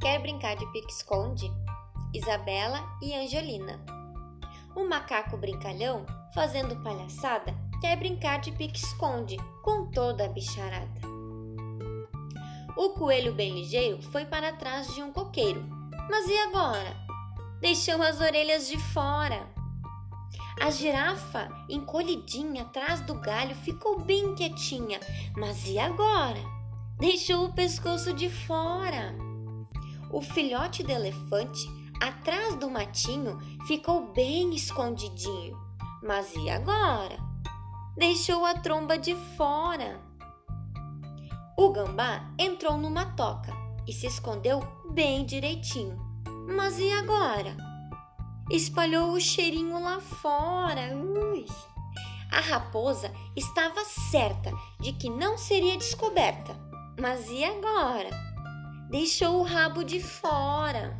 quer brincar de pique-esconde? Isabela e Angelina. O macaco brincalhão, fazendo palhaçada, quer brincar de pique-esconde com toda a bicharada. O coelho bem ligeiro foi para trás de um coqueiro. Mas e agora? Deixou as orelhas de fora. A girafa, encolhidinha atrás do galho, ficou bem quietinha. Mas e agora? Deixou o pescoço de fora. O filhote de elefante, atrás do matinho, ficou bem escondidinho. Mas e agora? Deixou a tromba de fora. O gambá entrou numa toca e se escondeu bem direitinho. Mas e agora? Espalhou o cheirinho lá fora. Ui. A raposa estava certa de que não seria descoberta. Mas e agora? Deixou o rabo de fora.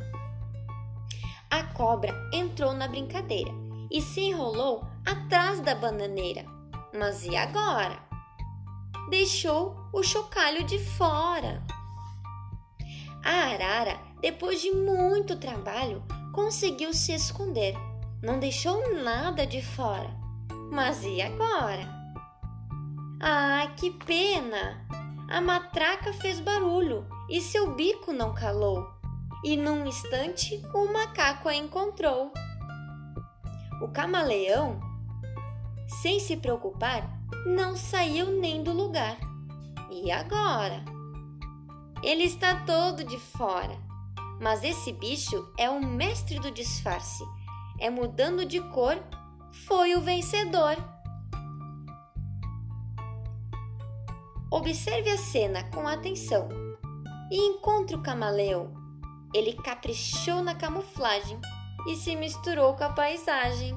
A cobra entrou na brincadeira e se enrolou atrás da bananeira. Mas e agora? deixou o chocalho de fora. A arara, depois de muito trabalho, conseguiu se esconder. Não deixou nada de fora. Mas e agora? Ah, que pena! A matraca fez barulho e seu bico não calou. E num instante o macaco a encontrou. O camaleão, sem se preocupar, não saiu nem do lugar. E agora? Ele está todo de fora. Mas esse bicho é o mestre do disfarce. É mudando de cor, foi o vencedor. Observe a cena com atenção e encontre o camaleão. Ele caprichou na camuflagem e se misturou com a paisagem.